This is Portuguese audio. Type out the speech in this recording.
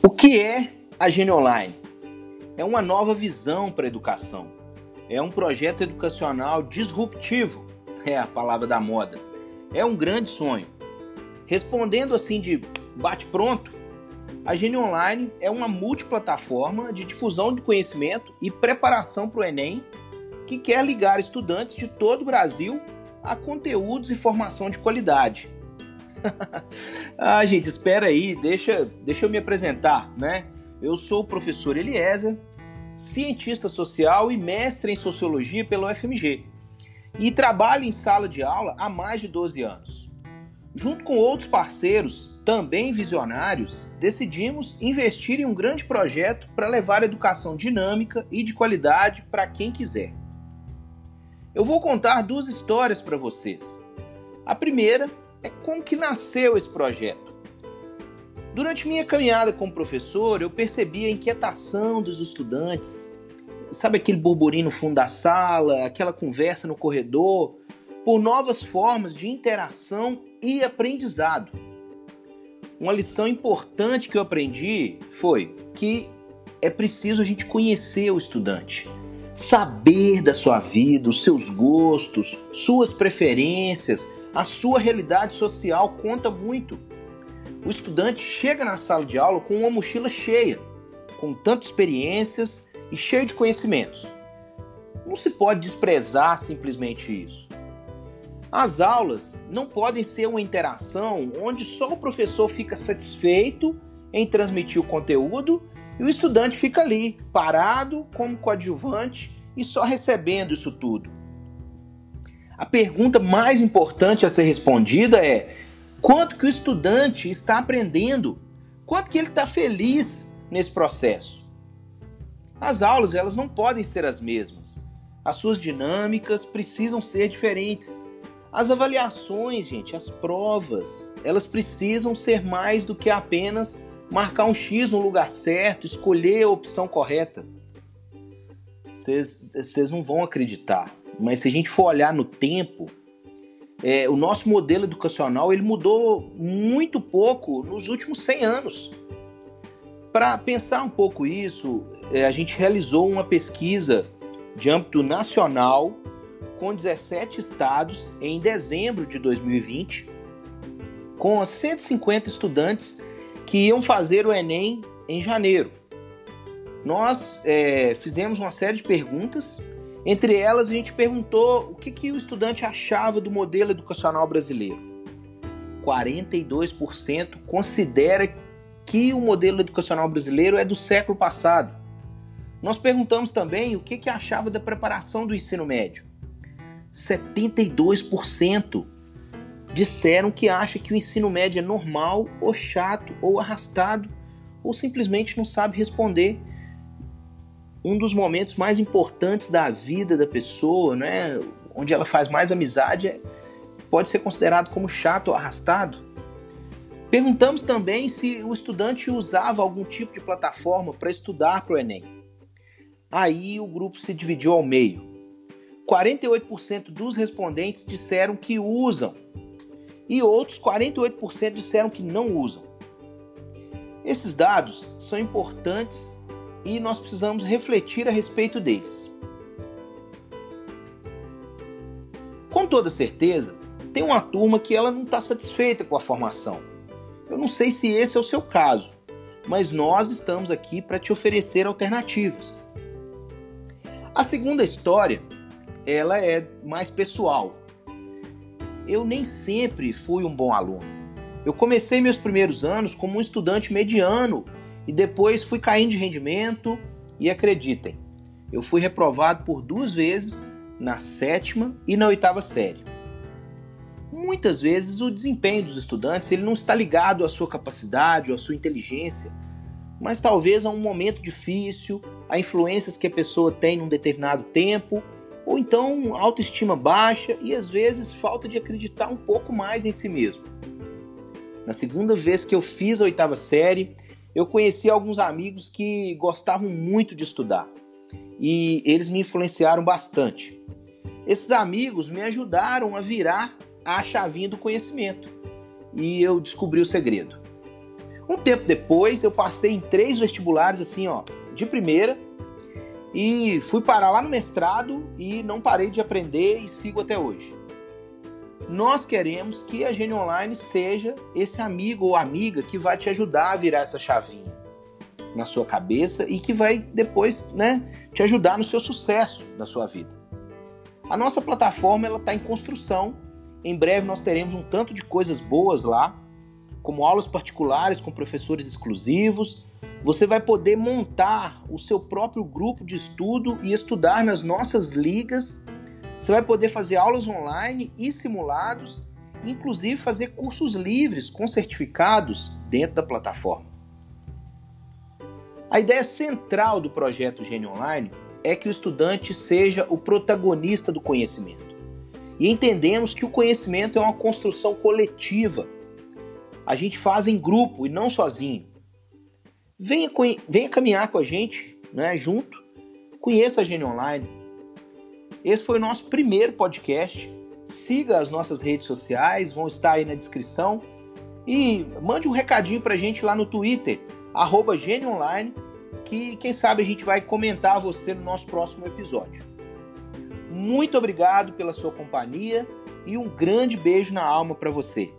O que é a Gene Online? É uma nova visão para a educação. É um projeto educacional disruptivo, é a palavra da moda. É um grande sonho. Respondendo assim de bate-pronto, a Gene Online é uma multiplataforma de difusão de conhecimento e preparação para o Enem que quer ligar estudantes de todo o Brasil a conteúdos e formação de qualidade. ah, gente, espera aí, deixa, deixa eu me apresentar, né? Eu sou o professor Eliezer, cientista social e mestre em sociologia pela UFMG. E trabalho em sala de aula há mais de 12 anos. Junto com outros parceiros, também visionários, decidimos investir em um grande projeto para levar educação dinâmica e de qualidade para quem quiser. Eu vou contar duas histórias para vocês. A primeira é como que nasceu esse projeto. Durante minha caminhada como professor, eu percebi a inquietação dos estudantes. Sabe aquele burburinho no fundo da sala, aquela conversa no corredor, por novas formas de interação e aprendizado. Uma lição importante que eu aprendi foi que é preciso a gente conhecer o estudante, saber da sua vida, os seus gostos, suas preferências, a sua realidade social conta muito. O estudante chega na sala de aula com uma mochila cheia, com tantas experiências e cheio de conhecimentos. Não se pode desprezar simplesmente isso. As aulas não podem ser uma interação onde só o professor fica satisfeito em transmitir o conteúdo e o estudante fica ali, parado como coadjuvante e só recebendo isso tudo. A pergunta mais importante a ser respondida é: quanto que o estudante está aprendendo? Quanto que ele está feliz nesse processo? As aulas elas não podem ser as mesmas. As suas dinâmicas precisam ser diferentes. As avaliações, gente, as provas, elas precisam ser mais do que apenas marcar um X no lugar certo, escolher a opção correta. Vocês não vão acreditar mas se a gente for olhar no tempo, é, o nosso modelo educacional ele mudou muito pouco nos últimos 100 anos. Para pensar um pouco isso, é, a gente realizou uma pesquisa de âmbito nacional com 17 estados em dezembro de 2020, com 150 estudantes que iam fazer o Enem em janeiro. Nós é, fizemos uma série de perguntas entre elas, a gente perguntou o que, que o estudante achava do modelo educacional brasileiro. 42% considera que o modelo educacional brasileiro é do século passado. Nós perguntamos também o que, que achava da preparação do ensino médio. 72% disseram que acha que o ensino médio é normal, ou chato, ou arrastado, ou simplesmente não sabe responder um dos momentos mais importantes da vida da pessoa, né, onde ela faz mais amizade, é, pode ser considerado como chato ou arrastado. Perguntamos também se o estudante usava algum tipo de plataforma para estudar para o Enem. Aí o grupo se dividiu ao meio. 48% dos respondentes disseram que usam e outros 48% disseram que não usam. Esses dados são importantes e nós precisamos refletir a respeito deles. Com toda certeza, tem uma turma que ela não está satisfeita com a formação. Eu não sei se esse é o seu caso, mas nós estamos aqui para te oferecer alternativas. A segunda história, ela é mais pessoal. Eu nem sempre fui um bom aluno. Eu comecei meus primeiros anos como um estudante mediano e depois fui caindo de rendimento e acreditem, eu fui reprovado por duas vezes na sétima e na oitava série. Muitas vezes o desempenho dos estudantes ele não está ligado à sua capacidade ou à sua inteligência, mas talvez a um momento difícil, a influências que a pessoa tem num determinado tempo, ou então autoestima baixa e às vezes falta de acreditar um pouco mais em si mesmo. Na segunda vez que eu fiz a oitava série, eu conheci alguns amigos que gostavam muito de estudar e eles me influenciaram bastante. Esses amigos me ajudaram a virar a chavinha do conhecimento e eu descobri o segredo. Um tempo depois, eu passei em três vestibulares, assim, ó, de primeira, e fui parar lá no mestrado e não parei de aprender e sigo até hoje. Nós queremos que a Gênio Online seja esse amigo ou amiga que vai te ajudar a virar essa chavinha na sua cabeça e que vai depois, né, te ajudar no seu sucesso da sua vida. A nossa plataforma ela está em construção. Em breve nós teremos um tanto de coisas boas lá, como aulas particulares com professores exclusivos. Você vai poder montar o seu próprio grupo de estudo e estudar nas nossas ligas. Você vai poder fazer aulas online e simulados, inclusive fazer cursos livres com certificados dentro da plataforma. A ideia central do projeto Gênio Online é que o estudante seja o protagonista do conhecimento. E entendemos que o conhecimento é uma construção coletiva. A gente faz em grupo e não sozinho. Venha, venha caminhar com a gente, né, junto. Conheça a Gênio Online. Esse foi o nosso primeiro podcast. Siga as nossas redes sociais, vão estar aí na descrição. E mande um recadinho pra gente lá no Twitter, arroba Online, que quem sabe a gente vai comentar você no nosso próximo episódio. Muito obrigado pela sua companhia e um grande beijo na alma para você.